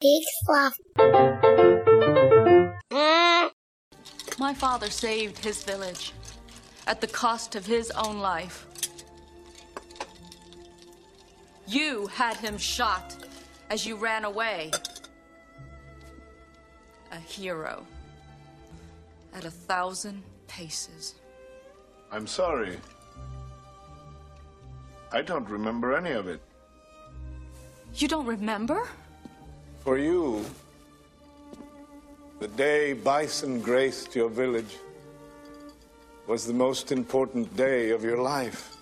Big fluff. Hmm? My father saved his village at the cost of his own life. You had him shot as you ran away. A hero at a thousand paces. I'm sorry. I don't remember any of it. You don't remember? For you, the day bison graced your village was the most important day of your life.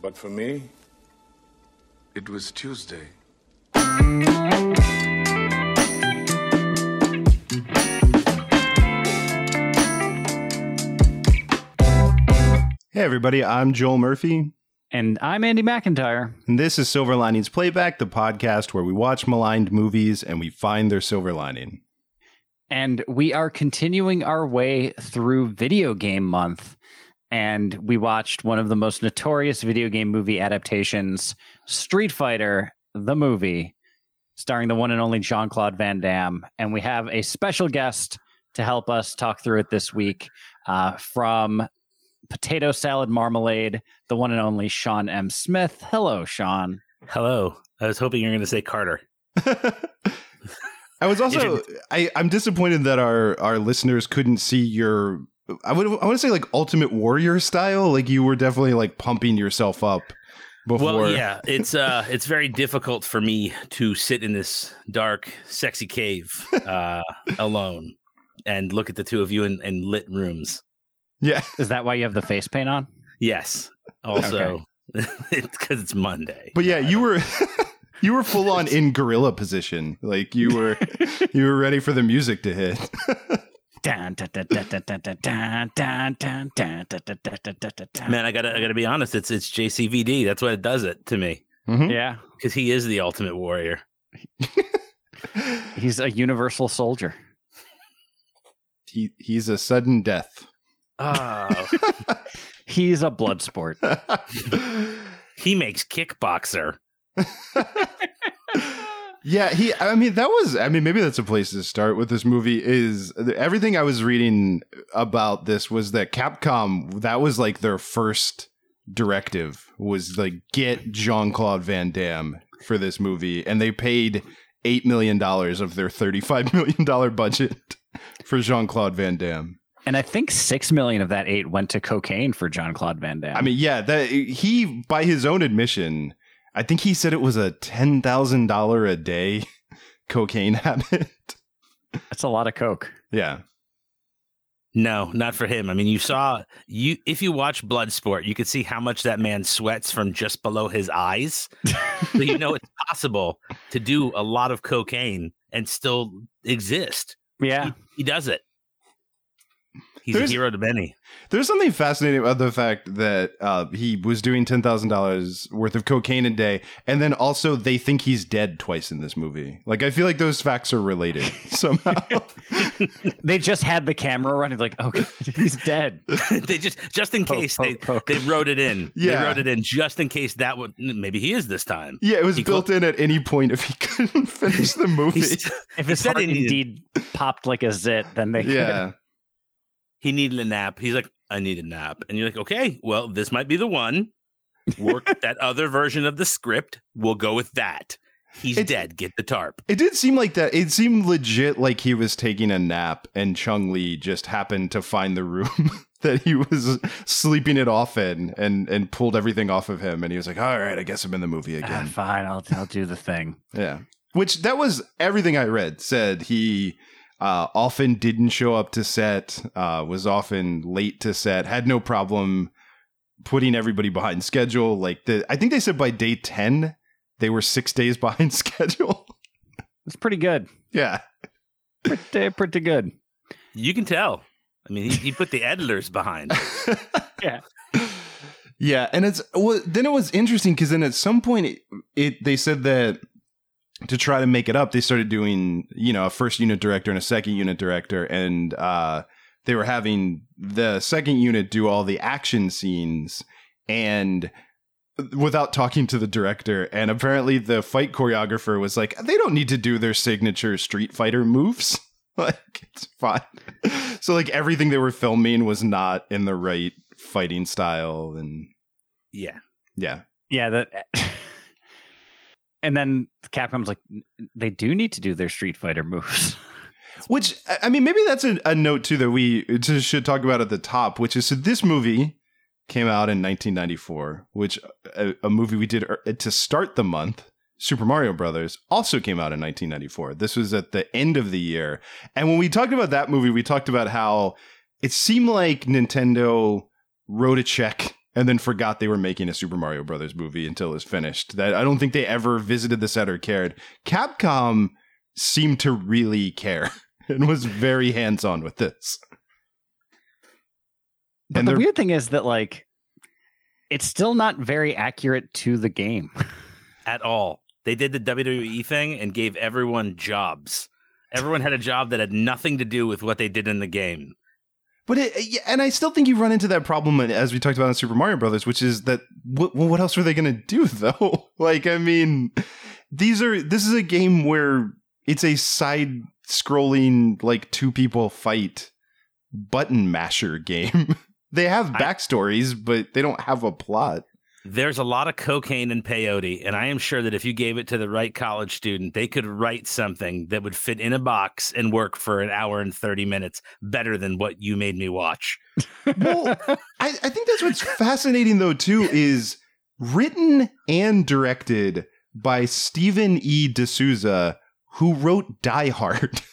But for me, it was Tuesday. Hey, everybody, I'm Joel Murphy, And I'm Andy McIntyre. and this is Silver Linings Playback, the podcast where we watch maligned movies and we find their silver lining. And we are continuing our way through Video Game Month. And we watched one of the most notorious video game movie adaptations, Street Fighter, the movie, starring the one and only Jean Claude Van Damme. And we have a special guest to help us talk through it this week uh, from Potato Salad Marmalade, the one and only Sean M. Smith. Hello, Sean. Hello. I was hoping you were going to say Carter. I was also I, I'm disappointed that our our listeners couldn't see your I would I want to say like Ultimate Warrior style. Like you were definitely like pumping yourself up before. Well, yeah, it's uh, it's very difficult for me to sit in this dark, sexy cave uh, alone and look at the two of you in, in lit rooms. Yeah. Is that why you have the face paint on? Yes. Also, because it's Monday. But yeah, you were you were full on in gorilla position. Like you were you were ready for the music to hit. Man, I gotta I gotta be honest. It's it's JCVD. That's what it does it to me. Mm-hmm. Yeah, because he is the ultimate warrior. he's a universal soldier. He he's a sudden death. Oh, He's a blood sport. he makes kickboxer. Yeah, he. I mean, that was. I mean, maybe that's a place to start with this movie. Is everything I was reading about this was that Capcom that was like their first directive was like get Jean Claude Van Damme for this movie, and they paid eight million dollars of their thirty-five million dollar budget for Jean Claude Van Damme. And I think six million of that eight went to cocaine for Jean Claude Van Damme. I mean, yeah, that he by his own admission, I think he said it was a ten thousand dollar a day cocaine habit. that's a lot of coke. yeah. No, not for him. I mean, you saw you if you watch Bloodsport, you could see how much that man sweats from just below his eyes. so you know it's possible to do a lot of cocaine and still exist. Yeah, He, he does it. He's There's- a hero to many. There's something fascinating about the fact that uh, he was doing ten thousand dollars worth of cocaine a day, and then also they think he's dead twice in this movie. Like I feel like those facts are related somehow. they just had the camera running. Like, oh, he's dead. they just just in Poke, case poke, they poke. they wrote it in. Yeah. They wrote it in just in case that would maybe he is this time. yeah, it was He built in at any point if he couldn't finish the movie. If his said heart indeed popped like a zit, then they yeah, he needed a nap. He's like, I need a nap. And you're like, okay, well, this might be the one. Work that other version of the script. We'll go with that. He's It- dead. Get the tarp. it did seem like that. It seemed legit like he was taking a nap, and Chun Li just happened to find the room that he was sleeping it off in, and and pulled everything off of him, and he was like, "All right, I guess I'm in the movie Ah, again." fine, I'll I'll do the thing. Yeah. Which that was everything I read said he uh, often didn't show up to set, uh, was often late to set, had no problem putting everybody behind schedule. Like the, I think they said by day 10, they were six days behind schedule. It's pretty good. yeah. Pretty pretty good. You can tell. I mean, he, he put the editors behind. Yeah. Yeah, and it's well. Then it was interesting because then at some point it, it they said that to try to make it up, they started doing you know a first unit director and a second unit director, and uh, they were having the second unit do all the action scenes, and without talking to the director. And apparently, the fight choreographer was like, they don't need to do their signature Street Fighter moves. like, it's fine. so, like, everything they were filming was not in the right fighting style. And Yeah. yeah. Yeah, that. and then Capcom's like, they do need to do their Street Fighter moves. Which I- mean, maybe that's a, a note too that we should talk about at the top. Which is so this movie came out in 1994, which a, a movie we did to start the month. Super Mario Brothers also came out in 1994. This was at the end of the year, and when we talked about that movie, we talked about how it seemed like Nintendo wrote a check and then forgot they were making a Super Mario Brothers movie until it was finished. That I don't think they ever visited the set or cared. Capcom seemed to really care and was very hands on with this. But And the weird thing is that like, it's still not very accurate to the game. At all. They did the WWE thing and gave everyone jobs. Everyone had a job that had nothing to do with what they did in the game. But it, and I still think you run into that problem as we talked about in Super Mario Brothers, which is that what, what else are they going to do though? like, I mean, these are this is a game where it's a side scrolling like two people fight button masher game. they have I- backstories, but they don't have a plot. There's a lot of cocaine and peyote, and I am sure that if you gave it to the right college student, they could write something that would fit in a box and work for an hour and 30 minutes better than what you made me watch. Well, I, I think that's what's fascinating though too is written and directed by Stephen E. D'Souza, who wrote Die Hard.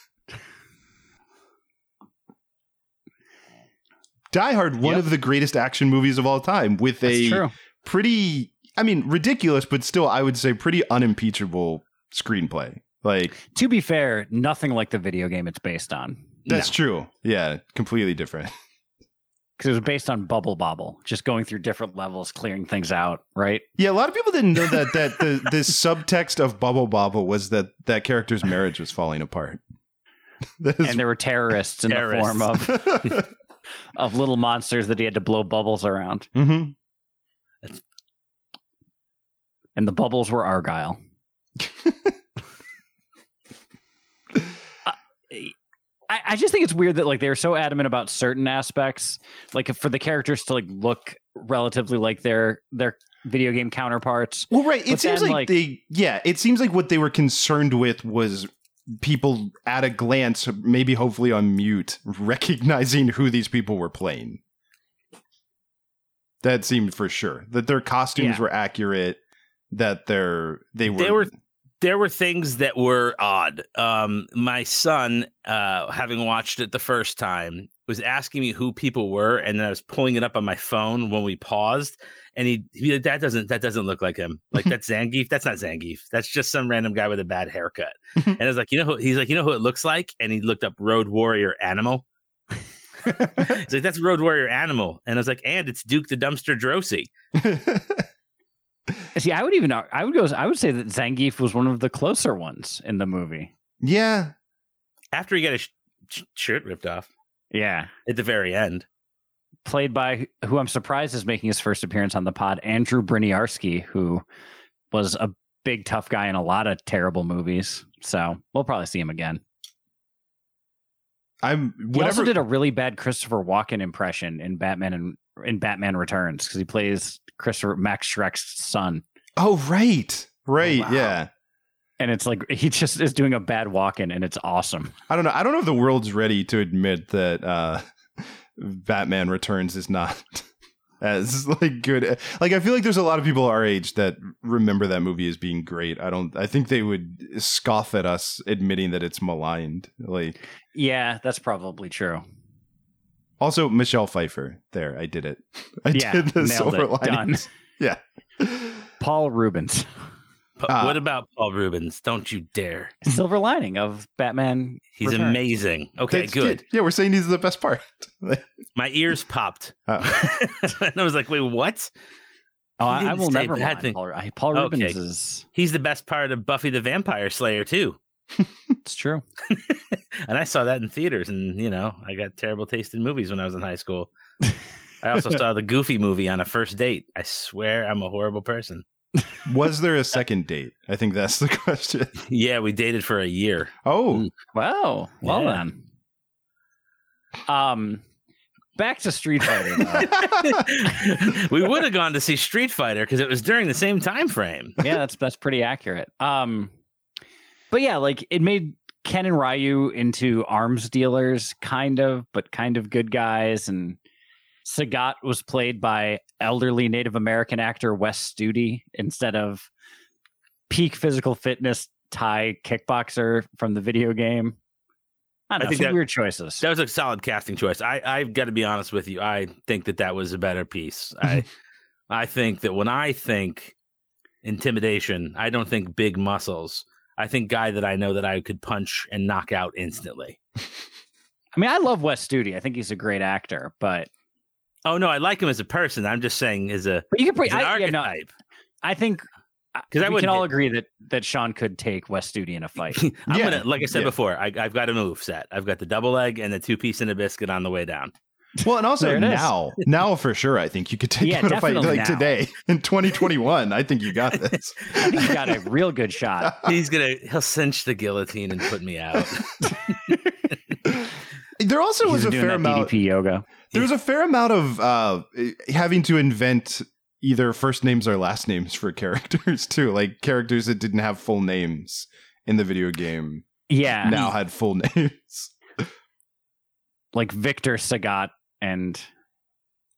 Die Hard, one Yep. of the greatest action movies of all time, with That's a true. Pretty, I mean, ridiculous, but still, I would say pretty unimpeachable screenplay. Like, To be fair, nothing like the video game it's based on. that's true. Yeah, completely different. Because it was based on Bubble Bobble, just going through different levels, clearing things out, right? Yeah, a lot of people didn't know that that the the subtext of Bubble Bobble was that that character's marriage was falling apart. And there were terrorists in Terrorists. the form of, of little monsters that he had to blow bubbles around. Mhm. And the bubbles were Argyle. Uh, I, I just think it's weird that like they're so adamant about certain aspects, like for the characters to like look relatively like their their video game counterparts. Well, right. It But seems then, like, like- they, yeah, it seems like what they were concerned with was people at a glance, maybe hopefully on mute, recognizing who these people were playing. That seemed for sure that their costumes Yeah. were accurate. That they're they were They were there were things that were odd. Um, my son, uh, having watched it the first time, was asking me who people were, and then I was pulling it up on my phone when we paused, and he like, "That doesn't that doesn't look like him. Like that's Zangief. That's not Zangief. That's just some random guy with a bad haircut." and I was like, "You know who?" He's like, "You know who it looks like?" And he looked up Road Warrior Animal. He's like, "That's Road Warrior Animal," and I was like, "And it's Duke the Dumpster Droese." See, I would even I would go I would say that Zangief was one of the closer ones in the movie. yeah. After he got his sh- sh- shirt ripped off Yeah. at the very end. Played by who I'm surprised is making his first appearance on the pod, Andrew Bryniarski, who was a big tough guy in a lot of terrible movies. So we'll probably see him again. I'm He whatever. also did a really bad Christopher Walken impression in Batman and in Batman Returns because he plays Christopher Max Shreck's son, oh, right, right, wow. yeah. and it's like he just is doing a bad Walken, and it's awesome. I don't know. I don't know if the world's ready to admit that uh, Batman Returns is not as like good. Like I feel like there's a lot of people our age that remember that movie as being great. I don't. I think they would scoff at us admitting that it's maligned. Like Yeah, that's probably true. Also Michelle Pfeiffer. There, I did it. I Yeah, did the silver it. Done. Yeah. Paul Reubens, Pa- Ah. what about Paul Reubens? Don't you dare. silver lining of Batman. He's Returns. amazing. Okay, That's good. Yeah, we're saying he's the best part. My ears popped. Oh. and I was like, wait, what? Oh, I, I will never bad mind thing. Paul, I- Paul Okay. Reubens is. He's the best part of Buffy the Vampire Slayer, too. It's true. And I saw that in theaters, and, you know, I got terrible taste in movies when I was in high school. I also saw the Goofy movie on a first date. I swear I'm a horrible person. Was there a second date? I think that's the question. Yeah, we dated for a year. Oh, Wow. Well Yeah. then. Um back to Street Fighter. we would have gone to see Street Fighter because it was during the same time frame. yeah, that's that's pretty accurate. Um but yeah, like it made Ken and Ryu into arms dealers, kind of, but kind of good guys. And Sagat was played by elderly Native American actor Wes Studi instead of peak physical fitness Thai kickboxer from the video game. I don't I know, think that- weird choices. That was a solid casting choice. I I've got to be honest with you. I think that that was a better piece. I I think that when I think intimidation, I don't think big muscles. I think guy that I know that I could punch and knock out instantly. I mean, I love Wes Studi. I think he's a great actor, but Oh no, I like him as a person. I'm just saying as a but you can as pretty. an I, yeah, no, archetype. I think uh, 'Cause I we can wouldn't all agree that that Sean could take Wes Studi in a fight. I'm Yeah, gonna, like I said yeah. before, I, I've got a move set. I've got the double leg and the two piece and a biscuit on the way down. well, and also There it is. now, now for sure, I think you could take Yeah, him in a fight definitely like now. today in 2021. I think you got this. I think you got a real good shot. He's gonna he'll cinch the guillotine and put me out. There also was a fair that amount. DDP yoga. There was a fair amount of uh, having to invent either first names or last names for characters too, like characters that didn't have full names in the video game Yeah, now had full names. like Victor Sagat and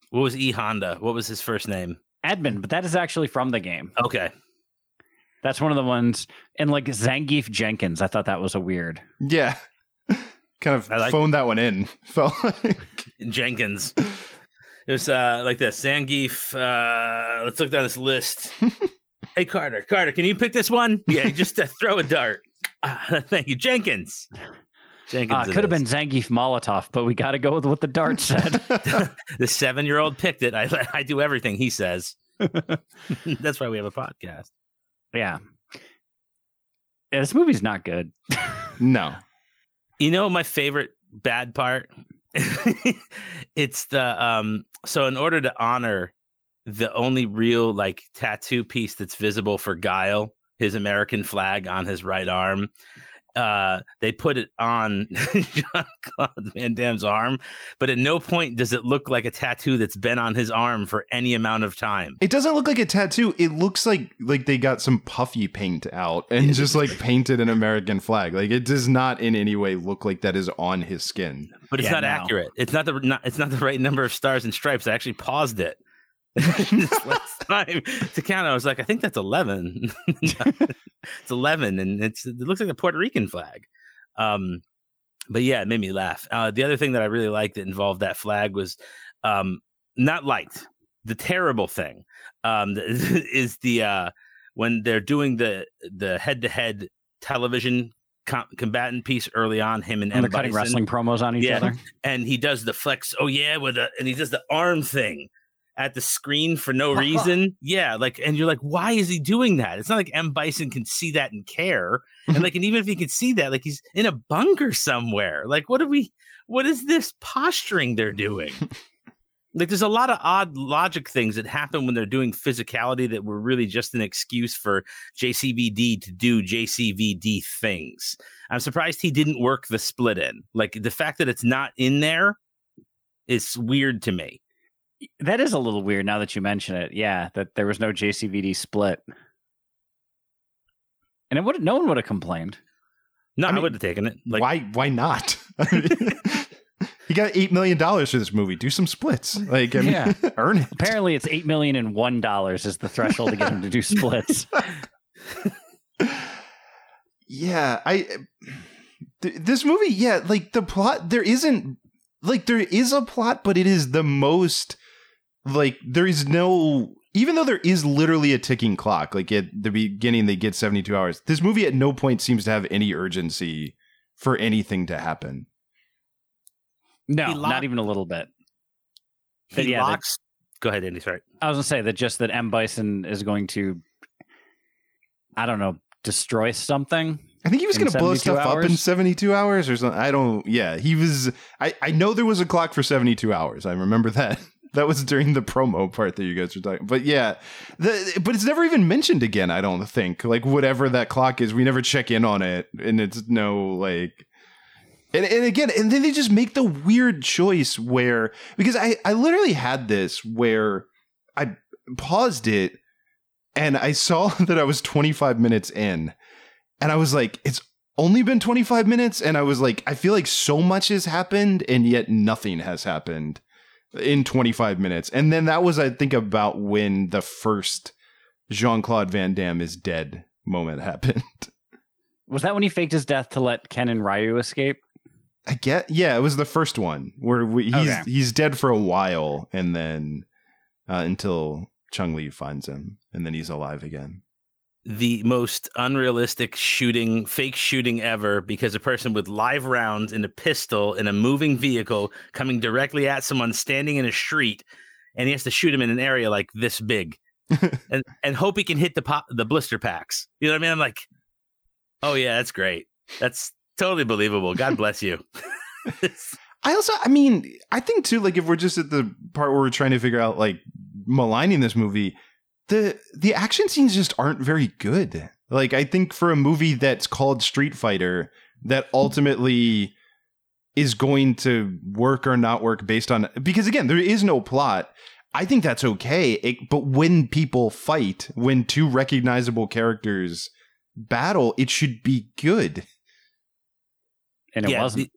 what was E Honda? What was his first name? Edmund, but that is actually from the game. Okay. That's one of the ones. And like Zangief Jenkins, I thought that was a weird. Yeah, kind of I like- phoned that one in. Felt like Jenkins. It was uh, like this. Zangief. Uh, let's look down this list. hey Carter, Carter, can you pick this one? Yeah, just uh, throw a dart. Uh, thank you, Jenkins. Jenkins. Uh, it could have been is. Zangief Molotov, but we got to go with what the dart said. the seven-year-old picked it. I I do everything he says. That's why we have a podcast. yeah. Yeah, this movie's not good. no. You know my favorite bad part? it's the um so in order to honor the only real like tattoo piece that's visible for Guile, his American flag on his right arm, uh they put it on Jean-Claude Van Damme's arm, but at no point does it look like a tattoo that's been on his arm for any amount of time. It doesn't look like a tattoo. It looks like like they got some puffy paint out and just like painted an American flag. Like it does not in any way look like that is on his skin. but it's Yeah, not no. accurate. It's not the not, it's not the right number of stars and stripes. I actually paused it this last time to count. I was like, I think that's eleven. it's eleven, and it's it looks like a Puerto Rican flag. Um, but yeah, it made me laugh. Uh, the other thing that I really liked that involved that flag was um, not liked. The terrible thing um, is the uh, when they're doing the the head to head television com- combatant piece early on. Him and And they're cutting wrestling promos on each Yeah. other. and he does the flex. Oh yeah, with a and he does the arm thing at the screen for no reason. yeah, like and you're like, why is he doing that? It's not like M Bison can see that and care. And like, and even if he can see that, like he's in a bunker somewhere. Like, what are we? What is this posturing they're doing? like, there's a lot of odd logic things that happen when they're doing physicality that were really just an excuse for JCVD to do JCVD things. I'm surprised he didn't work the split in. Like the fact that it's not in there is weird to me. That is a little weird now that you mention it. Yeah, that there was no JCVD split. And it would no one would have complained. No, I, I would have taken it. Like why why not? I mean, he got eight million dollars for this movie. Do some splits. Like I mean, Yeah. earn it. Apparently, it's eight million and one dollars is the threshold to get him to do splits. Yeah, I th- this movie, yeah, like the plot there isn't like there is a plot, but it is the most like there is no even though there is literally a ticking clock, like at the beginning they get 72 hours. This movie at no point seems to have any urgency for anything to happen. No, He not even a little bit. he But yeah, that- locks. Go ahead, Andy. Sorry. I was gonna say that just that M Bison is going to, I don't know, destroy something. I think he was going to blow 72 stuff up in 72 hours or something. I don't yeah, he was I I know there was a clock for 72 hours. I remember that. that was during the promo part that you guys were talking. But yeah, the but it's never even mentioned again. I don't think like whatever that clock is, we never check in on it, and it's no like. And, and again, and then they just make the weird choice where because I I literally had this where I paused it and I saw that I was 25 minutes in, and I was like, it's only been 25 minutes and i was like i feel like so much has happened and yet nothing has happened in 25 minutes and then that was i think about when the first jean-claude van damme is dead moment happened Was that when he faked his death to let Ken and Ryu escape? i get yeah it was the first one where we, he's Okay. he's dead for a while and then uh, until chun li finds him and then he's alive again the most unrealistic shooting, fake shooting ever because a person with live rounds in a pistol in a moving vehicle coming directly at someone standing in a street, and he has to shoot him in an area like this big, and and hope he can hit the pop the blister packs. You know what I mean? I'm like, oh yeah, that's great. That's totally believable. God bless you. I also, I mean, I think too, like if we're just at the part where we're trying to figure out like maligning this movie, the the action scenes just aren't very good. Like I think for a movie that's called Street Fighter, that ultimately is going to work or not work based on because again, there is no plot. I think that's okay. It, but when people fight, when two recognizable characters battle, it should be good. And it Yeah, wasn't.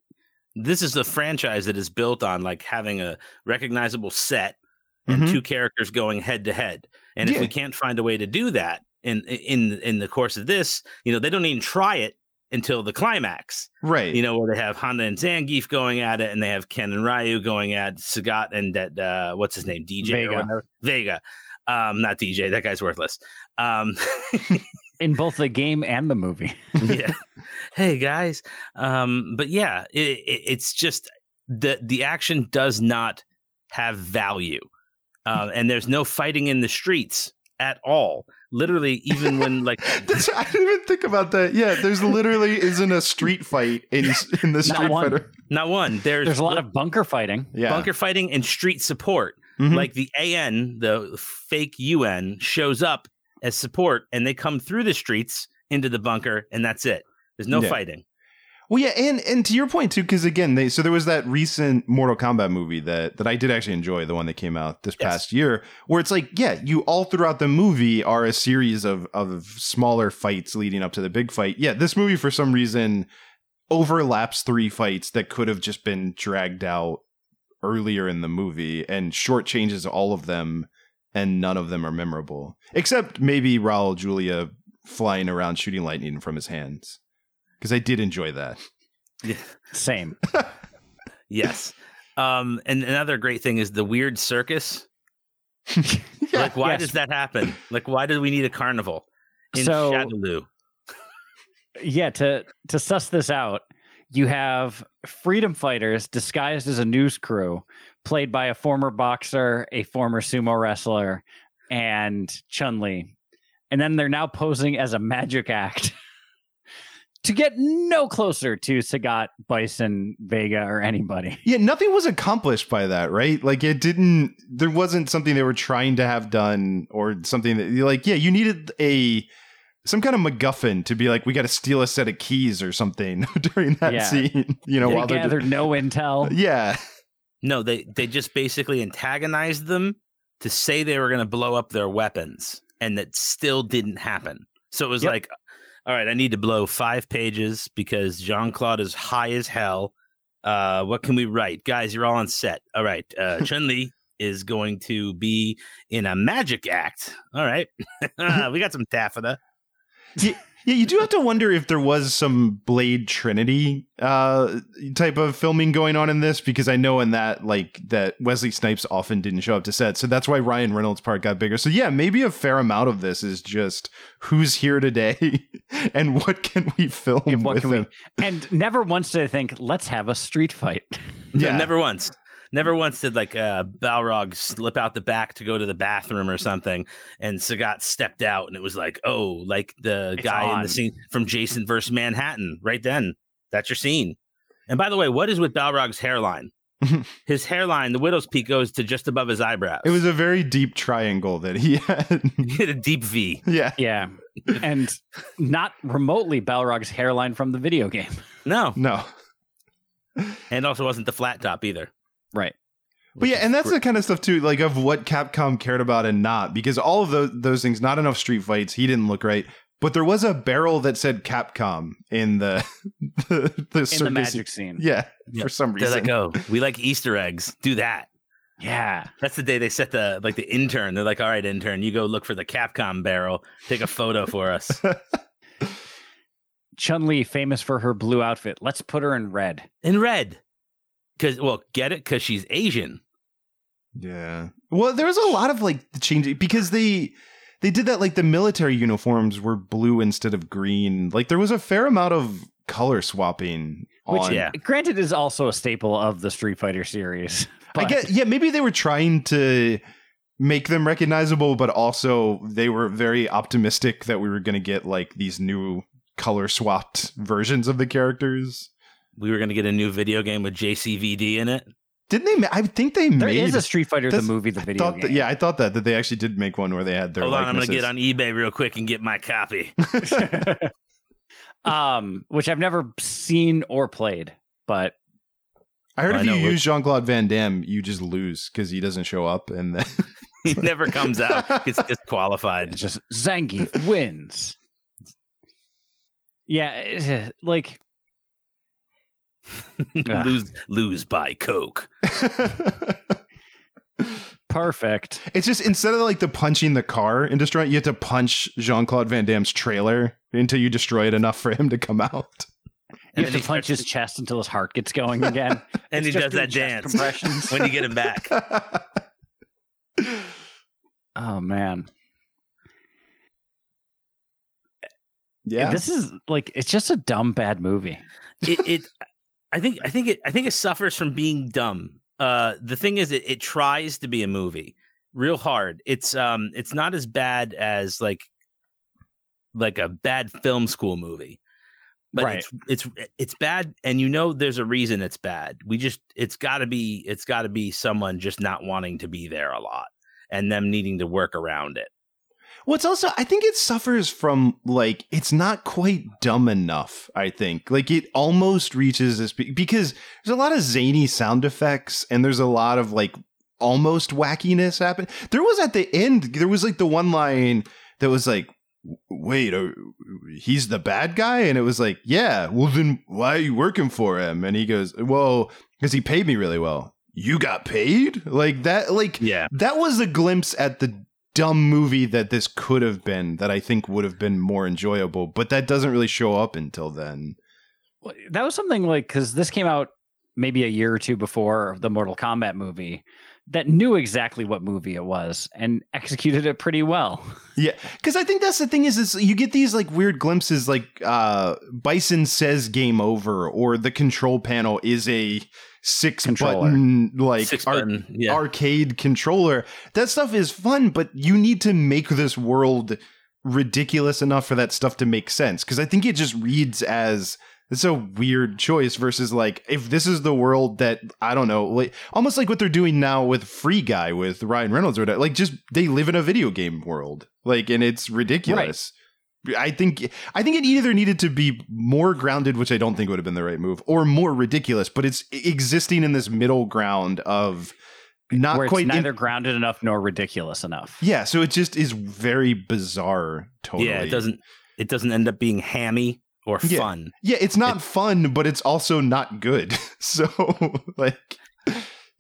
the- this is the franchise that is built on like having a recognizable set and Mhm. two characters going head to head. And if we can't find a way to do that in in in the course of this, you know, they don't even try it until the climax. Right. You know, where they have Honda and Zangief going at it, and they have Ken and Ryu going at Sagat and that uh, what's his name, DJ Vega. Vega. Um, not DJ. That guy's worthless. Um, in both the game and the movie. yeah. Hey guys. Um, but yeah, it, it, it's just the the action does not have value, uh, and there's no fighting in the streets at all. Literally, even when like That's, I didn't even think about that. Yeah, there's literally isn't a street fight in in the Street one. Fighter. not one, there's There's a lot of bunker fighting. Yeah, bunker fighting and street support. Mhm. Like the AN, the fake UN, shows up as support, and they come through the streets into the bunker, and that's it. There's no Yeah. fighting. Well, yeah, and and to your point too, because again, they so there was that recent Mortal Kombat movie that that I did actually enjoy, the one that came out this Yes. past year, where it's like, yeah, you all throughout the movie are a series of of smaller fights leading up to the big fight. Yeah, this movie for some reason overlaps three fights that could have just been dragged out earlier in the movie and shortchanges all of them, and none of them are memorable, except maybe Raul Julia flying around shooting lightning from his hands, because I did enjoy that. Same. Yes. Um, and another great thing is the weird circus. Yeah, like, why yes. does that happen? Like, why do we need a carnival in So- Shadaloo? yeah, to to suss this out, you have freedom fighters disguised as a news crew, played by a former boxer, a former sumo wrestler, and Chun Li, and then they're now posing as a magic act to get no closer to Sagat, Bison, Vega, or anybody. Yeah, nothing was accomplished by that, right? Like it didn't there wasn't something they were trying to have done or something that you like yeah, you needed a some kind of MacGuffin to be like, we got to steal a set of keys or something during that Yeah. scene. You know, they while they're gathered no intel. yeah, No, they they just basically antagonized them to say they were going to blow up their weapons, and that still didn't happen. So it was Yep. like, all right, I need to blow five pages because Jean Claude is high as hell. Uh, what can we write, guys? You're all on set. All right, uh, Chun Li is going to be in a magic act. All right, we got some taffeta. Yeah, you do have to wonder if there was some Blade Trinity uh, type of filming going on in this because I know in that like that Wesley Snipes often didn't show up to set, so that's why Ryan Reynolds' part got bigger. So yeah, maybe a fair amount of this is just who's here today and what can we film Yeah, what with can we- And never once did I think, let's have a street fight. Yeah, Yeah. never once. Never once did like uh, Balrog slip out the back to go to the bathroom or something, and Sagat stepped out, and it was like, oh, like the It's guy in the scene from Jason versus Manhattan. Right then, that's your scene. And by the way, what is with Balrog's hairline? his hairline, the widow's peak, goes to just above his eyebrows. It was a very deep triangle that he had. he had a deep V. yeah. Yeah. And not remotely Balrog's hairline from the video game. No, No. and also wasn't the flat top either. Right. But yeah, and that's the kind of stuff too, like of what Capcom cared about and not, because all of those those things, not enough street fights, he didn't look right. But there was a barrel that said Capcom in the the, the, In the magic scene. Yeah, Yeah. for some reason. They're reason. like, oh, we like Easter eggs. Do that. Yeah. That's the day they set the like the intern. They're like, all right, intern, you go look for the Capcom barrel. Take a photo for us. Chun Li, famous for her blue outfit. Let's put her in red. In red. Cause well, get it? Cause she's Asian. Yeah. Well, there was a lot of like changing because they they did that like the military uniforms were blue instead of green. Like there was a fair amount of color swapping. Which, on- yeah. granted, is also a staple of the Street Fighter series. I But get yeah, maybe they were trying to make them recognizable, but also they were very optimistic that we were going to get like these new color swapped versions of the characters. We were gonna get a new video game with JCVD in it. Didn't they? ma- I think they there made is a Street Fighter the movie, the I video game. that- yeah, I thought that that they actually did make one where they had their. Hold on, I'm gonna get on eBay real quick and get my copy. um, which I've never seen or played, but I heard I if you know, we're- use Jean Claude Van Damme, you just lose because he doesn't show up, and then he never comes out. Gets disqualified. it's just Zangief wins. Yeah, eh, like Ugh. lose lose by Coke. perfect. it's just instead of like the punching the car and destroying, it, you have to punch Jean Claude Van Damme's trailer until you destroy it enough for him to come out. You have to punch his chest until his heart gets going again. and he It's just does that dance compressions. when you get him back. oh man, yeah, this is like it's just a dumb bad movie. it, it I think I think it I think it suffers from being dumb. Uh the thing is it, it tries to be a movie real hard. It's um it's not as bad as like like a bad film school movie. But Right. it's it's it's bad and you know there's a reason it's bad. We just it's got to be it's got to be someone just not wanting to be there a lot and them needing to work around it. Well, it's also I think it suffers from like it's not quite dumb enough. I think like it almost reaches this because there's a lot of zany sound effects and there's a lot of like almost wackiness happen. There was at the end there was like the one line that was like, "Wait, uh, he's the bad guy," and it was like, "Yeah, well then why are you working for him?" And he goes, "Well, because he paid me really well." You got paid like that, like Yeah. that was a glimpse at the dumb movie that this could have been that I think would have been more enjoyable, but that doesn't really show up until then. That was something like because this came out maybe a year or two before the Mortal Kombat movie that knew exactly what movie it was and executed it pretty well. Yeah, because I think that's the thing is, is you get these like weird glimpses, like uh Bison says "game over" or the control panel is a six Controller. button like Six ar- button. Yeah. arcade controller. That stuff is fun, but you need to make this world ridiculous enough for that stuff to make sense. Because I think it just reads as it's a weird choice versus like if this is the world that I don't know, like almost like what they're doing now with Free Guy with Ryan Reynolds or whatever. Like just they live in a video game world, like and it's ridiculous. I think I think it either needed to be more grounded, which I don't think would have been the right move, or more ridiculous. But it's existing in this middle ground of not where it's quite in- neither grounded enough nor ridiculous enough. yeah, so it just is very bizarre. Totally. Yeah, it doesn't it doesn't end up being hammy or Yeah. fun. Yeah, it's not fun, but it's also not good. So like,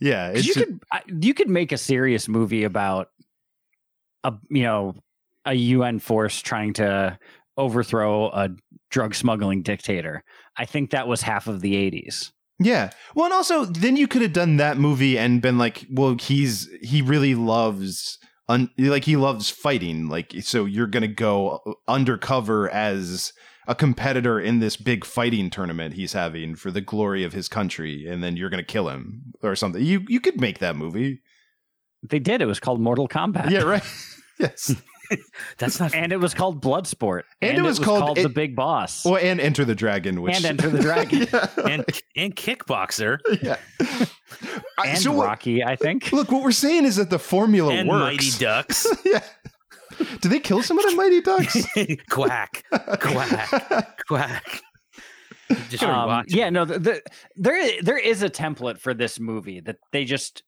yeah, you could I, you could make a serious movie about a you know a UN force trying to overthrow a drug smuggling dictator. I think that was half of the 80s. yeah. Well, and also then you could have done that movie and been like, well, he's he really loves. Un- like he loves fighting like so you're gonna go undercover as a competitor in this big fighting tournament he's having for the glory of his country and then you're gonna kill him or something you you could make that movie They did. It was called Mortal Kombat. yeah right yes That's not. and it was called Bloodsport, And it was called- the it- Big Boss, Well, and Enter the Dragon, which and Enter the Dragon, and and kickboxer yeah. And so what- Rocky. I think. look, what we're saying is that the formula and works. Mighty Ducks. yeah. Did they kill some of in Mighty Ducks? quack, quack, quack. Just Um, yeah, no, the, the, there there is a template for this movie that they just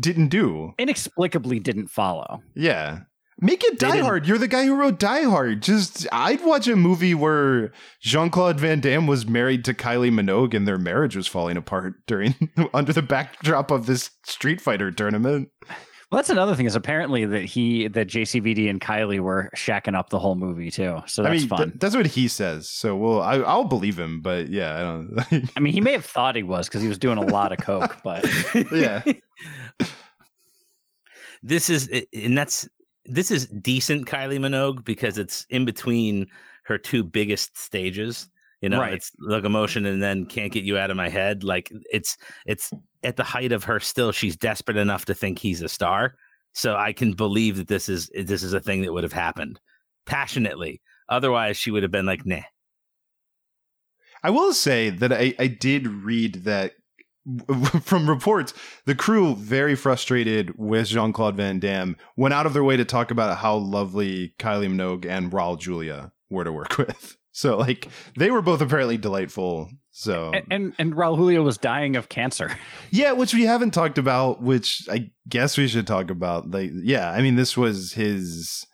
Didn't do. inexplicably didn't follow. Yeah. Make it Die Hard. You're the guy who wrote Die Hard. Just I'd watch a movie where Jean Claude Van Damme was married to Kylie Minogue and their marriage was falling apart during under the backdrop of this Street Fighter tournament. Well, that's another thing is apparently that he that JCVD and Kylie were shacking up the whole movie too. So that's I mean, fun. th- that's what he says. So well, I, I'll believe him. But yeah, I don't. I mean, he may have thought he was because he was doing a lot of coke, but yeah, this is and that's this is decent Kylie Minogue because it's in between her two biggest stages. You know, Right. it's locomotion and then can't get you out of my head. Like it's it's at the height of her still. She's desperate enough to think he's a star. So I can believe that this is this is a thing that would have happened passionately. Otherwise, she would have been like, "Nah." I will say that I, I did read that from reports, the crew very frustrated with Jean Claude Van Damme went out of their way to talk about how lovely Kylie Minogue and Raul Julia were to work with. So like they were both apparently delightful. So and and, and Raul Julia was dying of cancer. yeah, which we haven't talked about, which I guess we should talk about. Like yeah, I mean this was his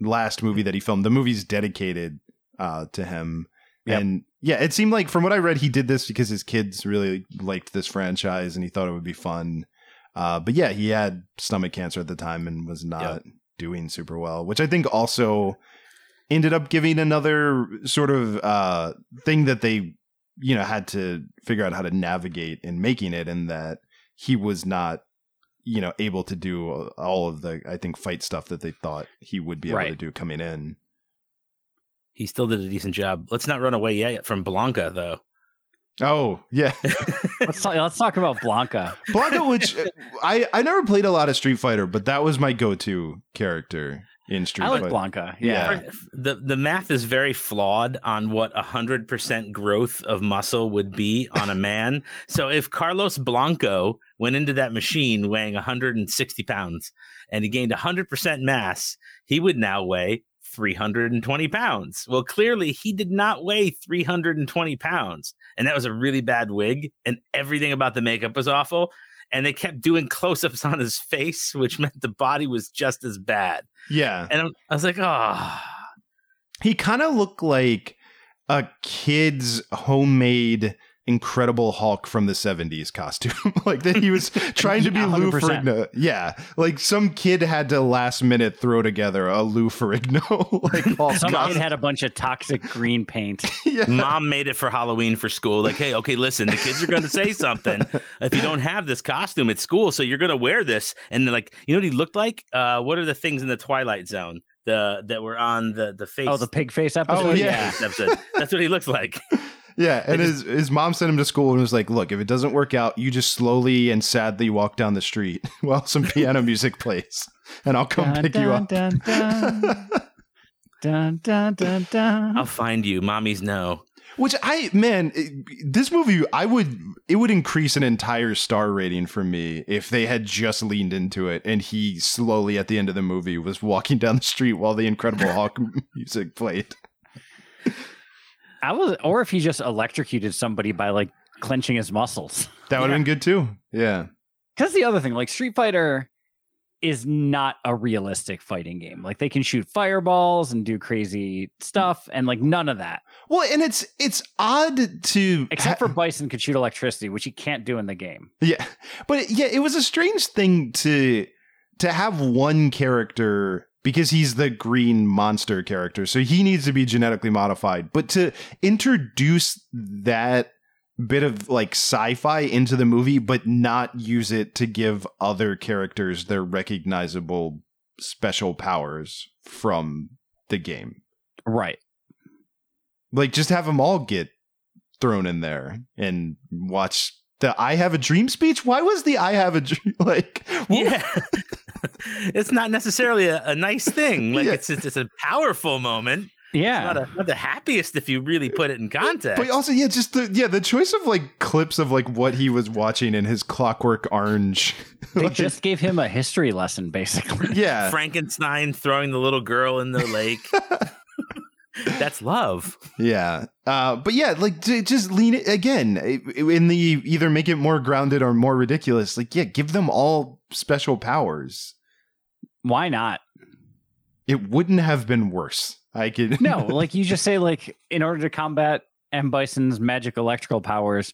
last movie that he filmed. The movie's dedicated uh to him. Yep. And yeah, it seemed like from what I read, he did this because his kids really liked this franchise and he thought it would be fun. Uh, but yeah, he had stomach cancer at the time and was not doing super well, which I think also ended up giving another sort of uh, thing that they, you know, had to figure out how to navigate in making it, and that he was not, you know, able to do all of the, I think, fight stuff that they thought he would be able to do coming in. He still did a decent job. Let's not run away yet from Blanka, though. Oh yeah, Let's talk, let's talk about Blanka. Blanka, which uh, I I never played a lot of Street Fighter, but that was my go-to character in Street I like Fighter. Blanka. Yeah. Yeah. the the math is very flawed on what a hundred percent growth of muscle would be on a man. so if Carlos Blanco went into that machine weighing 160 pounds and he gained 100 percent mass, he would now weigh 320 pounds. Well, clearly he did not weigh 320 pounds, and that was a really bad wig, and everything about the makeup was awful. And they kept doing close-ups on his face, which meant the body was just as bad. Yeah, And I'm- I was like, oh, he kind of looked like a kid's homemade Incredible Hulk from the 70s costume. like that he was trying to be Yeah, Lou 100%. Ferrigno. Yeah. Like some kid had to last minute throw together a Lou Ferrigno like Hulk Some costume. kid had a bunch of toxic green paint. yeah. mom made it for Halloween for school. Like, hey, okay, listen, the kids are going to say something if you don't have this costume at school, so you're going to wear this. And like, you know what he looked like? Uh, what are the things in the Twilight Zone? The that were on the the face. Oh, the pig face episode. Oh, Pig yeah. Episode. That's what he looks like. Yeah, and his his mom sent him to school and was like, "Look, if it doesn't work out, you just slowly and sadly walk down the street while some piano music plays, and I'll come Dun, pick you up." Dun, dun. dun, dun, dun, dun. I'll find you. Mommies No, Which I man, it- this movie I would it would increase an entire star rating for me if they had just leaned into it and he slowly at the end of the movie was walking down the street while the Incredible Hulk music played. I was, or if he just electrocuted somebody by like clenching his muscles. That would have been good too. Yeah. Because the other thing, like Street Fighter, is not a realistic fighting game. Like they can shoot fireballs and do crazy stuff, and like none of that. Well, and it's it's odd to Except ha- for Bison could shoot electricity, which he can't do in the game. Yeah. But yeah, it was a strange thing to to have one character because he's the green monster character. So he needs to be genetically modified. But to introduce that bit of like sci-fi into the movie but not use it to give other characters their recognizable special powers from the game. Right. Like just have them all get thrown in there and watch the I have a dream speech. Why was the I have a dream like Yeah. it's not necessarily a, a nice thing. Like Yeah. it's, it's it's a powerful moment. Yeah. Not, a, not the happiest if you really put it in context. But also, yeah, just the yeah, the choice of like clips of like what he was watching in his Clockwork Orange. they Like, just gave him a history lesson, basically. yeah, Frankenstein throwing the little girl in the lake. That's love. yeah. Uh, but yeah, like j- just lean it again in the either make it more grounded or more ridiculous. Like, yeah, give them all special powers. Why not? It wouldn't have been worse. I could No, like you just say, like, in order to combat M. Bison's magic electrical powers,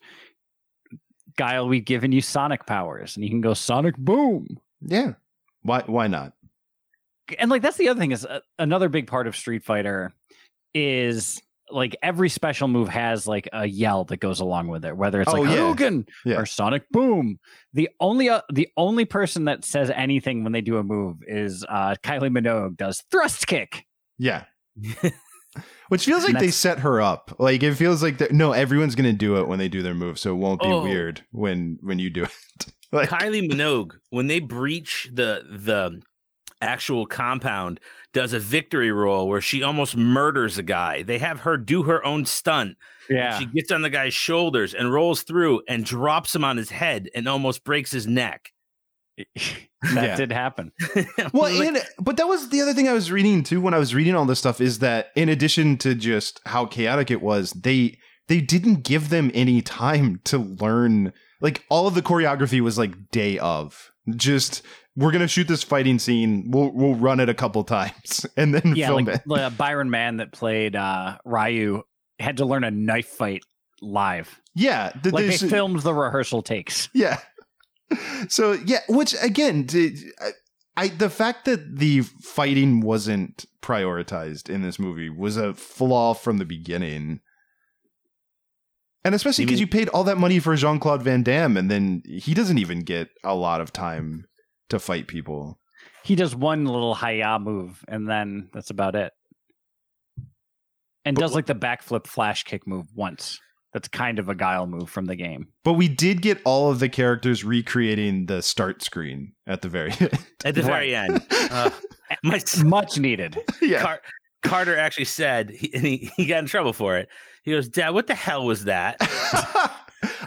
Guile, we've given you sonic powers, and you can go sonic boom. yeah. Why? Why not? and like that's the other thing is uh, another big part of Street Fighter is like every special move has like a yell that goes along with it, whether it's Oh, like yeah. Hadouken Yeah. or Sonic Boom. The only uh, the only person that says anything when they do a move is uh, Kylie Minogue does thrust kick. Yeah. Which feels like they set her up. Like it feels like. No, everyone's gonna do it when they do their move, so it won't be Oh. weird when when you do it. like, Kylie Minogue, when they breach the the actual compound, does a victory roll where she almost murders a guy. They have her do her own stunt. Yeah, She gets on the guy's shoulders and rolls through and drops him on his head and almost breaks his neck. that Yeah. did happen. well, Like, and, but that was the other thing I was reading too when I was reading all this stuff is that in addition to just how chaotic it was, they they didn't give them any time to learn. Like all of the choreography was like day of. Just we're gonna shoot this fighting scene. We'll we'll run it a couple times and then yeah, film like it. the Byron Mann that played uh, Ryu had to learn a knife fight live. Yeah, th- Like they filmed the rehearsal takes. Yeah. So yeah, which again, I, I the fact that the fighting wasn't prioritized in this movie was a flaw from the beginning. And especially because you paid all that money for Jean Claude Van Damme, and then he doesn't even get a lot of time to fight people. he does one little hiya move and then that's about it and But does like the backflip flash kick move once that's kind of a guile move from the game But we did get all of the characters recreating the start screen at the very end. at the very end. Uh, my s- much needed yeah. Car- Carter actually said, he, and he, he got in trouble for it. He goes, Dad, what the hell was that?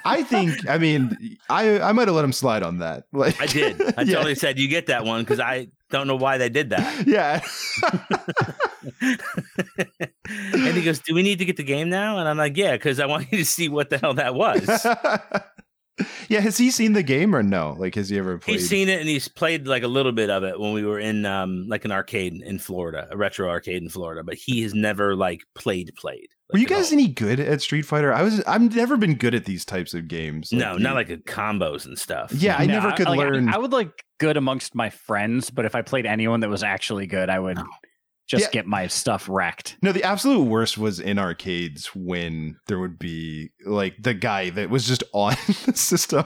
I think. I mean, I I might have let him slide on that. Like I did. I yeah, totally said, You get that one because I don't know why they did that. Yeah. and he goes, Do we need to get the game now? And I'm like, Yeah, because I want you to see what the hell that was. yeah. Has he seen the game or no? Like, has he ever played? He's seen it and he's played like a little bit of it when we were in um like an arcade in Florida, a retro arcade in Florida, but he has never like played played. Were you guys any good at Street Fighter? I was. I've never been good at these types of games. No, you- not like combos and stuff. Yeah, I No, never could like, I- learn. I, would like good amongst my friends but if i played anyone that was actually good i would just Yeah. get my stuff wrecked no, the absolute worst was in arcades when there would be like the guy that was just on the system.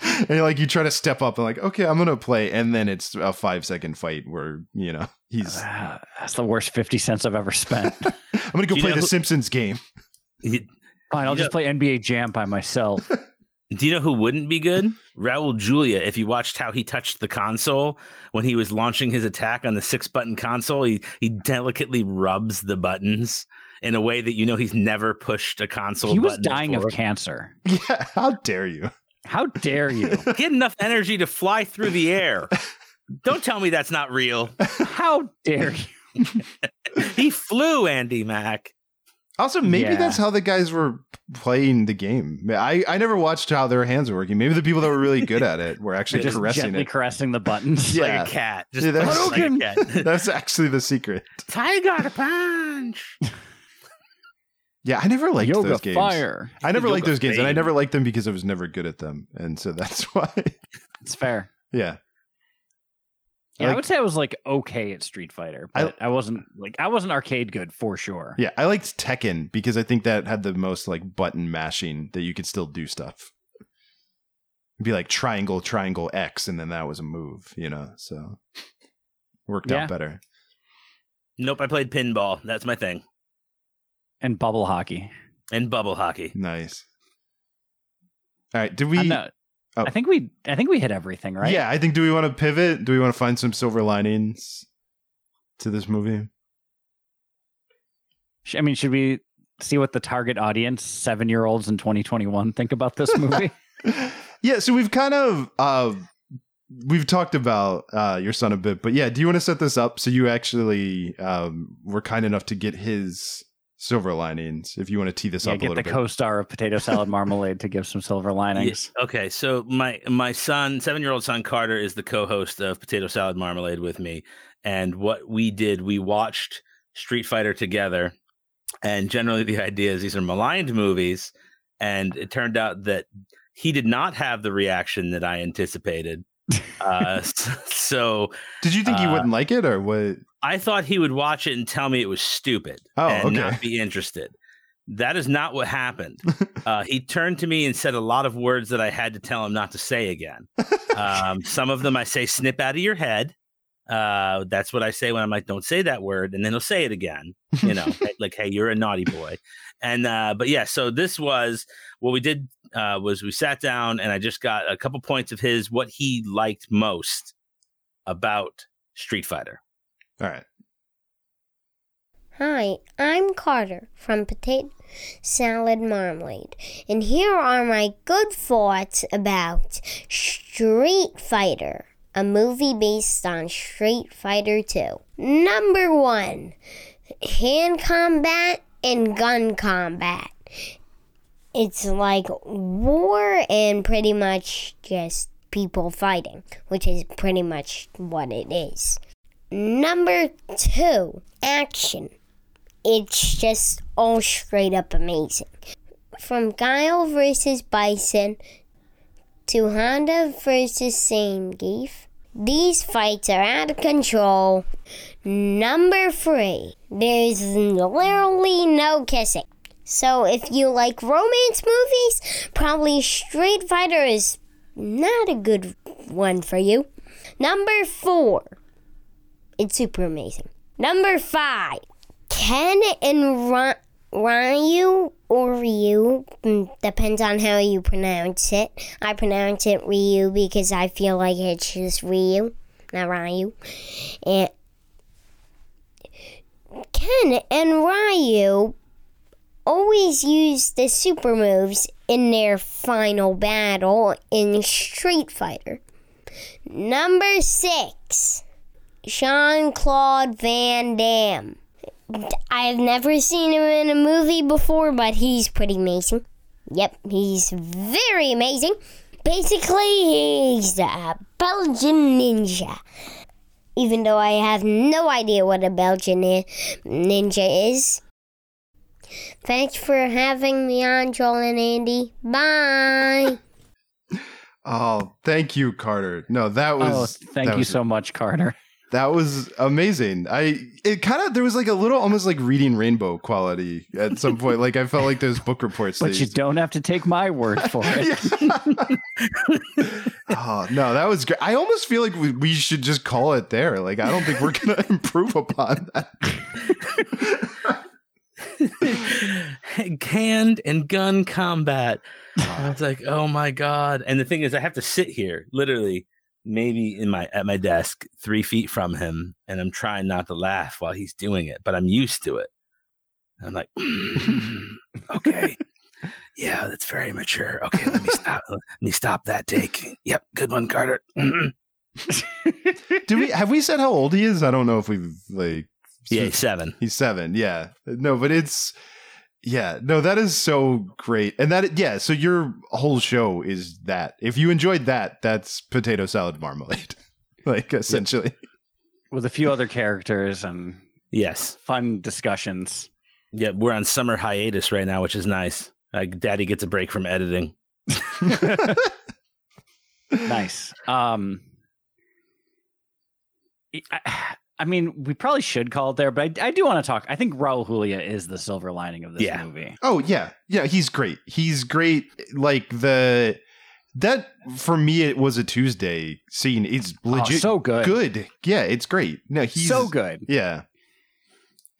And like you try to step up and like, okay, I'm gonna play, and then it's a five second fight where you know he's. Ah, that's the worst 50 cents i've ever spent I'm gonna go You play know the who- Simpsons game. You- fine i'll Yeah. just play nba jam by myself Do you know who wouldn't be good? Raul Julia. If you watched how he touched the console when he was launching his attack on the six button console, he, he delicately rubs the buttons in a way that you know he's never pushed a console. he was button dying of cancer Yeah, how dare you? How dare you Get enough energy to fly through the air. Don't tell me that's not real. how dare you He flew, Andy Mack. Also, maybe Yeah. that's how the guys were playing the game. I, I never watched how their hands were working. Maybe the people that were really good at it were actually just caressing gently it. caressing the buttons. Yeah. Like a cat. Just Yeah, that's- like a cat. That's actually the secret. Tiger punch. Yeah, I never liked Yoga those games. fire. I never liked Yoga those games, and I never liked them because I was never good at them, and so that's why. It's fair. yeah, Yeah, I, like- would say I was like okay at Street Fighter, I- but I, wasn't like I wasn't arcade good for sure. yeah, I liked Tekken because I think that had the most like button mashing that you could still do stuff. It'd be like triangle, triangle, X, and then that was a move, you know. So worked Yeah. out better. Nope, I played pinball. That's my thing. And bubble hockey. And bubble hockey. Nice. All right, did I'm we? not- I think we I think we hit everything, right? Yeah, I think. Do we want to pivot? Do we want to find some silver linings to this movie? I mean, should we see what the target audience, seven year olds in 2021, think about this movie? yeah, so we've kind of uh we've talked about uh your son a bit, but yeah, do you want to set this up so you actually um were kind enough to get his silver linings if you want to tee this yeah, up a get little the bit. co-star of Potato Salad Marmalade to give some silver linings. Yeah, okay, so my my son, seven year old son Carter, is the co-host of Potato Salad Marmalade with me, and what we did, we watched Street Fighter together, and generally the idea is these are maligned movies, and it turned out that he did not have the reaction that I anticipated. uh, so Did you think he uh, wouldn't like it or what? I thought he would watch it and tell me it was stupid Oh, and okay. not be interested. That is not what happened. uh, he turned to me and said a lot of words that I had to tell him not to say again. Um, some of them I say, snip out of your head. Uh, that's what I say when I'm like, don't say that word. And then he'll say it again, you know, like, hey, you're a naughty boy. And, uh, but yeah, so this was what we did uh, was we sat down and I just got a couple points of his, what he liked most about Street Fighter. All right. Hi, I'm Carter from Potato Salad Marmalade, and here are my good thoughts about Street Fighter, a movie based on Street Fighter 2. Number one, hand combat and gun combat. It's like war and pretty much just people fighting, which is pretty much what it is. Number two, action. It's just all straight up amazing. From Guile versus Bison to Honda versus Zangief, these fights are out of control. Number three, there's literally no kissing. So if you like romance movies, probably Street Fighter is not a good one for you. Number four, it's super amazing. Number five, Ken and Ryu or Ryu, mm, depends on how you pronounce it. I pronounce it Ryu because I feel like it's just Ryu, not Ryu. And Ken and Ryu always use the super moves in their final battle in Street Fighter. Number six. Jean Claude Van Damme. I've never seen him in a movie before, but he's pretty amazing. Yep, he's very amazing. Basically, he's a Belgian ninja. Even though I have no idea what a Belgian ninja is. Thanks for having me on, Joel and Andy. Bye. Oh, thank you, Carter. No, that oh, was. oh, thank that you was- so much, Carter. That was amazing. I it kind of there was like a little almost like reading Rainbow quality at some point. like I felt like those book reports. But you don't have to take my word for it. oh no, that was great. I almost feel like we, we should just call it there. Like I don't think we're gonna improve upon that. hand and gun combat. Ah. I was like, oh my god! And the thing is, I have to sit here, literally, maybe in my at my desk, three feet from him, and I'm trying not to laugh while he's doing it, but I'm used to it. And I'm like, hmm, okay, yeah, that's very mature. Okay, let me stop. let me stop that take. Yep, good one, Carter. Mm-hmm. Do we have we said how old he is? I don't know if we've like yeah, seven. He's seven. Yeah. No, but it's yeah. No, that is so great. And that yeah. So your whole show is that. If you enjoyed that, that's potato salad marmalade. like essentially. With a few other characters and Yes. fun discussions. Yeah, we're on summer hiatus right now, which is nice. Like, Daddy gets a break from editing. nice. Um, I, I mean, we probably should call it there, but I, I do want to talk. I think Raul Julia is the silver lining of this Yeah. movie. Oh yeah. Yeah, he's great. He's great. Like the that for me it was a Tuesday scene. It's oh, legit Oh, so good. Good. Yeah, it's great. No, he's so good. Yeah.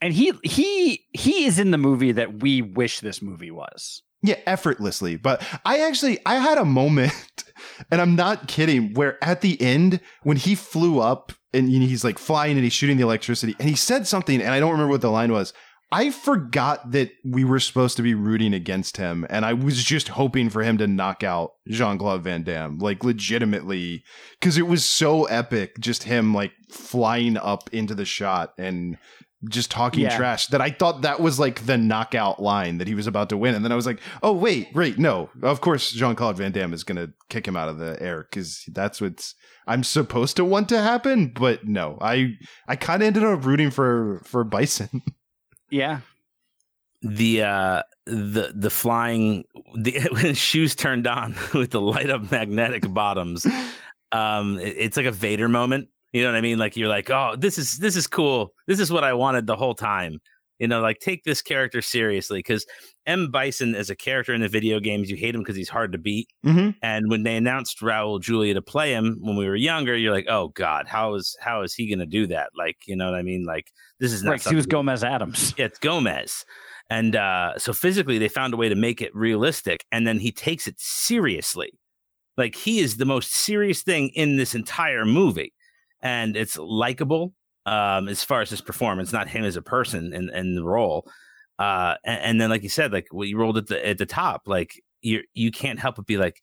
And he he he is in the movie that we wish this movie was. Yeah, effortlessly. But I actually I had a moment, and I'm not kidding, where at the end when he flew up and he's like flying and he's shooting the electricity, and he said something, and I don't remember what the line was. I forgot that we were supposed to be rooting against him, and I was just hoping for him to knock out Jean Claude Van Damme, like legitimately, because it was so epic, just him like flying up into the shot and just talking Yeah. trash that I thought that was like the knockout line that he was about to win. And then I was like, oh, wait, wait, no. Of course, Jean Claude Van Damme is going to kick him out of the air because that's what's I'm supposed to want to happen. But no, I I kind of ended up rooting for for Bison. Yeah. the uh the the flying the shoes turned on with the light up magnetic bottoms um it- it's like a vader moment you know what i mean like you're like oh this is this is cool this is what i wanted the whole time you know like take this character seriously because m bison as a character in the video games you hate him because he's hard to beat mm-hmm. and when they announced Raul Julia to play him when we were younger, you're like, oh God, how is how is he gonna do that? Like, you know what I mean? Like this is not Right. He was Gomez Addams. yeah, it's Gomez. And uh, so physically, they found a way to make it realistic. And then he takes it seriously. Like he is the most serious thing in this entire movie. And it's likable um, as far as his performance, not him as a person in, in the role. Uh, and, and then, like you said, like what you rolled at the at the top, like you you can't help but be like,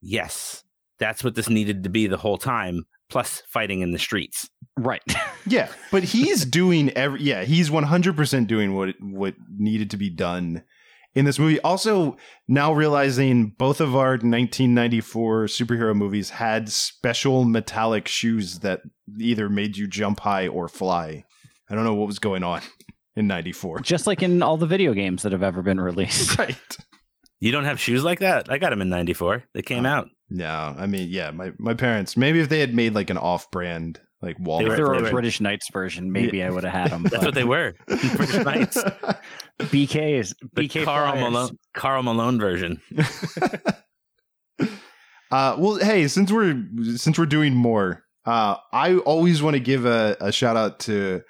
yes, that's what this needed to be the whole time. Plus, fighting in the streets. Right. Yeah, but he's doing every. Yeah, he's one hundred percent doing what what needed to be done in this movie. Also, now realizing both of our 1994 superhero movies had special metallic shoes that either made you jump high or fly. I don't know what was going on in '94. Just like in all the video games that have ever been released. Right. You don't have shoes like that? I got them in '94. They came Oh. out. No, I mean, yeah, my my parents. Maybe if they had made like an off-brand like They Walmart. If there were a were- British Knights version, maybe I would have had them. That's what they were. British Knights. BKs. The BK Carl Flyers. Malone, Karl Malone version. Uh, well, hey, since we're since we're doing more, uh, I always want to give a, a shout out to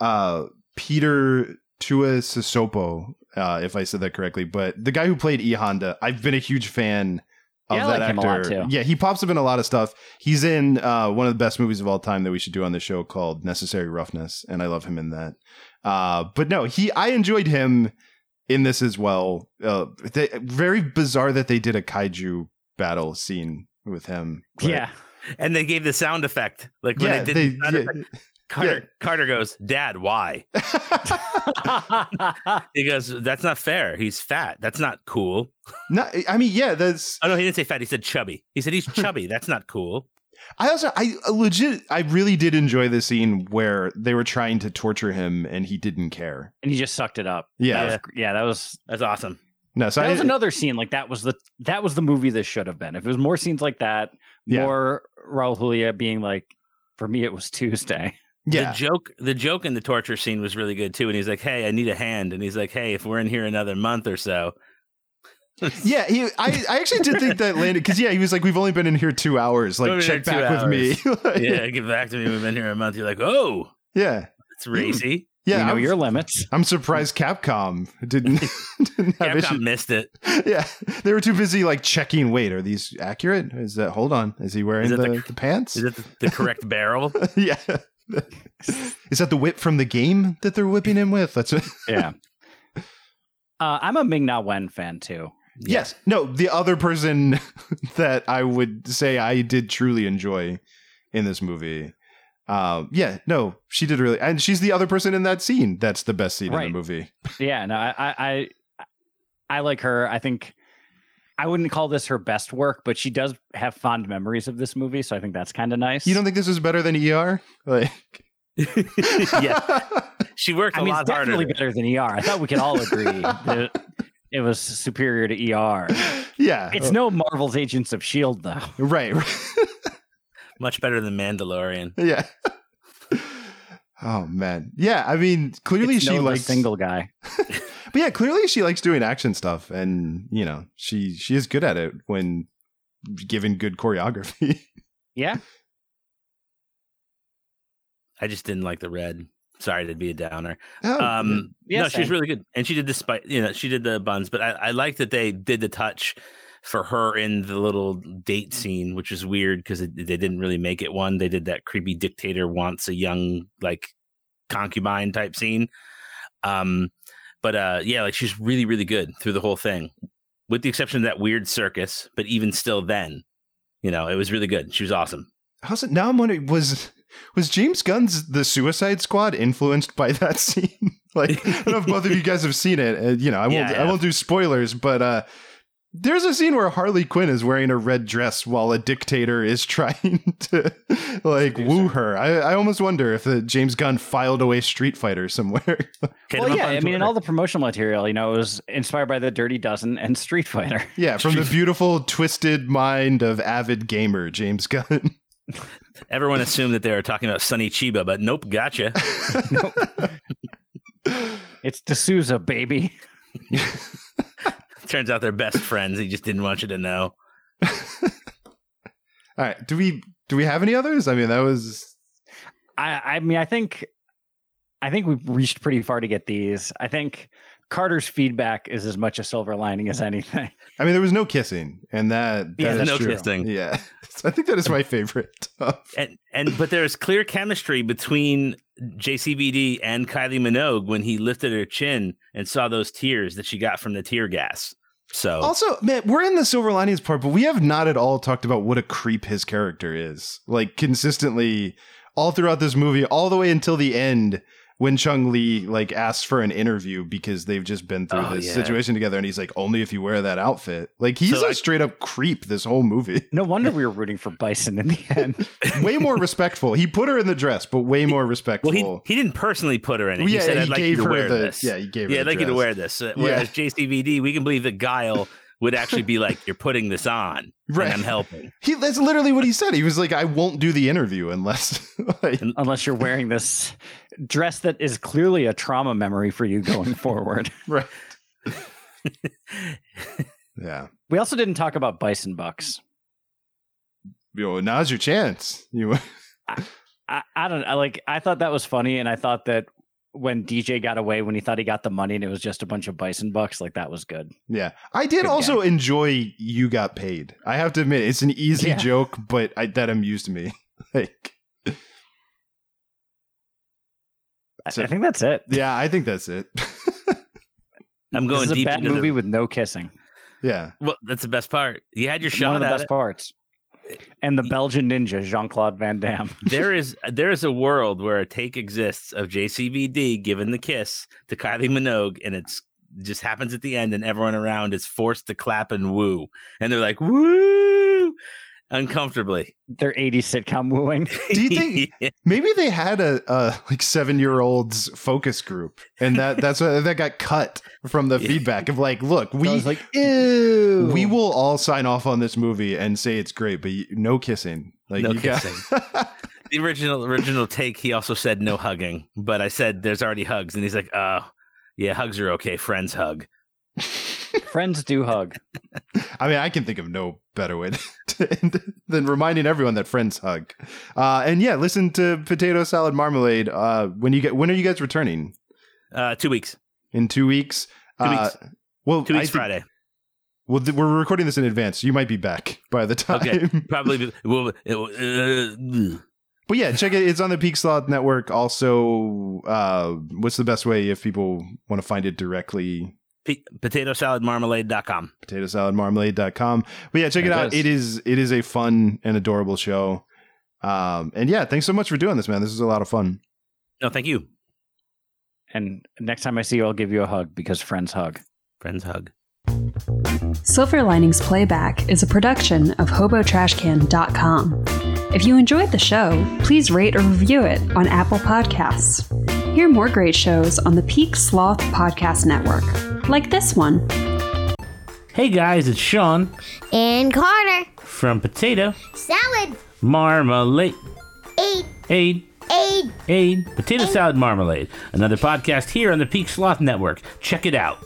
uh, Peter Tuiasosopo, uh, if I said that correctly. But the guy who played E Honda, I've been a huge fan of Yeah, I that like him a actor. lot, too. Yeah, he pops up in a lot of stuff. He's in uh, one of the best movies of all time that we should do on the show called Necessary Roughness, and I love him in that. Uh, but no, he I enjoyed him in this as well. Uh, they, very bizarre that they did a kaiju battle scene with him. but- Yeah. And they gave the sound effect. Like when yeah, they did they, the sound effect, yeah. Carter, Carter goes, Dad, why? He goes, That's not fair. He's fat. That's not cool. no, I mean, yeah, that's. Oh no, he didn't say fat. He said chubby. He said he's chubby. That's not cool. I also, I uh, legit, I really did enjoy the scene where they were trying to torture him and he didn't care. and he just sucked it up. Yeah. That was, yeah, that was That's awesome. No, so that I, was another scene. Like that was the that was the movie this should have been. If it was more scenes like that, Yeah. more Raul Julia being like, for me, it was Tuesday. Yeah, The joke, the joke in the torture scene was really good too. And he's like, "Hey, I need a hand." And he's like, "Hey, if we're in here another month or so, yeah. He, I, I actually did think that landed because yeah, he was like, we've only been in here two hours. Like, check here two back with me. Like, yeah, get back to me. We've been here a month." You're like, "Oh, yeah, it's racy." yeah. you know I'm, your limits. I'm surprised Capcom didn't didn't have Capcom issues. missed it. Yeah, they were too busy like checking. Wait, are these accurate? Is that? Hold on, is he wearing Is the, the, the- pants? Is it the, the correct barrel? yeah. Is that the whip from the game that they're whipping him with? That's what, Yeah. Uh, I'm a Ming Na Wen fan too. yes. No, the other person that I would say I did truly enjoy in this movie. Um, yeah, no, she did really, and she's the other person in that scene. That's the best scene Right. in the movie. Yeah, no, I, I, I, I like her. I think I wouldn't call this her best work, but she does have fond memories of this movie, so I think that's kind of nice. You don't think this is better than ER? Like, yeah, she worked a I mean, lot it's definitely harder. better than ER. I thought we could all agree that it was superior to ER. yeah, It's no Marvel's Agents of Shield though. right. Much better than Mandalorian. yeah. Oh man, yeah. I mean, clearly It's she no the likes single guy. But yeah, clearly she likes doing action stuff, and you know she she is good at it when given good choreography. Yeah, I just didn't like the red. Sorry to be a downer. Oh, Um, Yeah, no, she's same. really good, and she did the spi- you know, she did the buns. But I, I like that they did the touch for her in the little date scene, which is weird because they didn't really make it one. They did that creepy dictator wants a young like concubine type scene. Um, but uh, yeah, like she's really really good through the whole thing, with the exception of that weird circus. But even still, then you know, it was really good. She was awesome. How's it now? I'm wondering was was James Gunn's The Suicide Squad influenced by that scene? like, I don't know if both of you guys have seen it. Uh, you know, I won't. I I, won't do spoilers, but uh, there's a scene where Harley Quinn is wearing a red dress while a dictator is trying to like woo her. I, I almost wonder if the James Gunn filed away Street Fighter somewhere. Well, yeah, on I mean, in all the promotional material, you know, it was inspired by the Dirty Dozen and Street Fighter. yeah, from the beautiful, twisted mind of avid gamer James Gunn. Everyone assumed that they were talking about Sonny Chiba, but nope, gotcha. nope. It's de Souza, baby. Turns out they're best friends. He just didn't want you to know. All right, do we do we have any others? I mean, that was I, I mean, I think, I think we've reached pretty far to get these. I think Carter's feedback is as much a silver lining as anything. I mean, there was no kissing, and that, Yeah, that is no true. kissing. Yeah, I think that is my favorite. And and but there's clear chemistry between JCVD and Kylie Minogue when he lifted her chin and saw those tears that she got from the tear gas. So Also, man, we're in the silver linings part, but we have not at all talked about what a creep his character is. Like consistently, all throughout this movie, all the way until the end, when Chun Li like asks for an interview because they've just been through Oh, this yeah. situation together, and he's like, "Only if you wear that outfit." Like he's So a I- straight up creep this whole movie. No wonder we were rooting for Bison in the end. way more respectful. He put her in the dress, but way more respectful. well, he he didn't personally put her in it. Well, he yeah, said, he "I'd like gave you to her wear the- this." yeah, he gave her Yeah, the I'd like you to wear this. Uh, Whereas JCVD, we can believe that Guile would actually be like, "You're putting this on, Right. and I'm helping." He that's literally what he said. He was like, "I won't do the interview unless." like, Unless you're wearing this dress that is clearly a trauma memory for you going forward. right. yeah. We also didn't talk about Bison Bucks. Yo, now's your chance. You. I, I don't I like I thought that was funny and I thought that when DJ got away when he thought he got the money and it was just a bunch of bison bucks, like that was good. Yeah, I did Good also enjoy "You Got Paid." I have to admit, it's an easy Yeah. joke, but I, that amused me. like, I- So- I think that's it. yeah, I think that's it. I'm This going is a deep bad into movie the. with no kissing. yeah, Well, that's the best part. You had your One shot of the at best it. parts. And the Belgian ninja, Jean Claude Van Damme. there is there is a world where a take exists of JCVD giving the kiss to Kylie Minogue, and it's just happens at the end, and everyone around is forced to clap and woo, and they're like woo uncomfortably. Their 80s sitcom wooing. Do you think- Yeah. maybe they had a, a like seven year olds focus group, and that that's what that got cut from the Yeah. feedback of like, look, we was like, ew. we will all sign off on this movie and say it's great, but you, no kissing. Like No you got- the original original take? He also said no hugging, but I said there's already hugs, and he's like, oh. Yeah, hugs are okay. Friends hug. Friends do hug. I mean, I can think of no better way to end than reminding everyone that friends hug. Uh, and yeah, listen to Potato Salad Marmalade. Uh, when you get, when are you guys returning? Uh, two weeks. In two weeks. Two Uh, weeks. Well, Two I weeks think- Friday. Well, th- we're recording this in advance. You might be back by the time. Okay, probably. be- Well, it, uh. But yeah, check it. It's on the Peak Sloth Network. Also, uh, what's the best way if people want to find it directly? P- potatosaladmarmalade.com. PotatoSaladMarmalade.com. But yeah, check it, It out. is. It is it is a fun and adorable show. Um, and yeah, thanks so much for doing this, man. This is a lot of fun. No, thank you. And next time I see you, I'll give you a hug because friends hug. Friends hug. Silver Linings Playback is a production of HoboTrashCan.com. If you enjoyed the show, please rate or review it on Apple Podcasts. Hear more great shows on the Peak Sloth Podcast Network, like this one. Hey guys, it's Sean And Carter, from Potato salad, Marmalade. Aid. Aid, eight. aid, Potato Salad Marmalade. Another podcast here on the Peak Sloth Network. Check it out.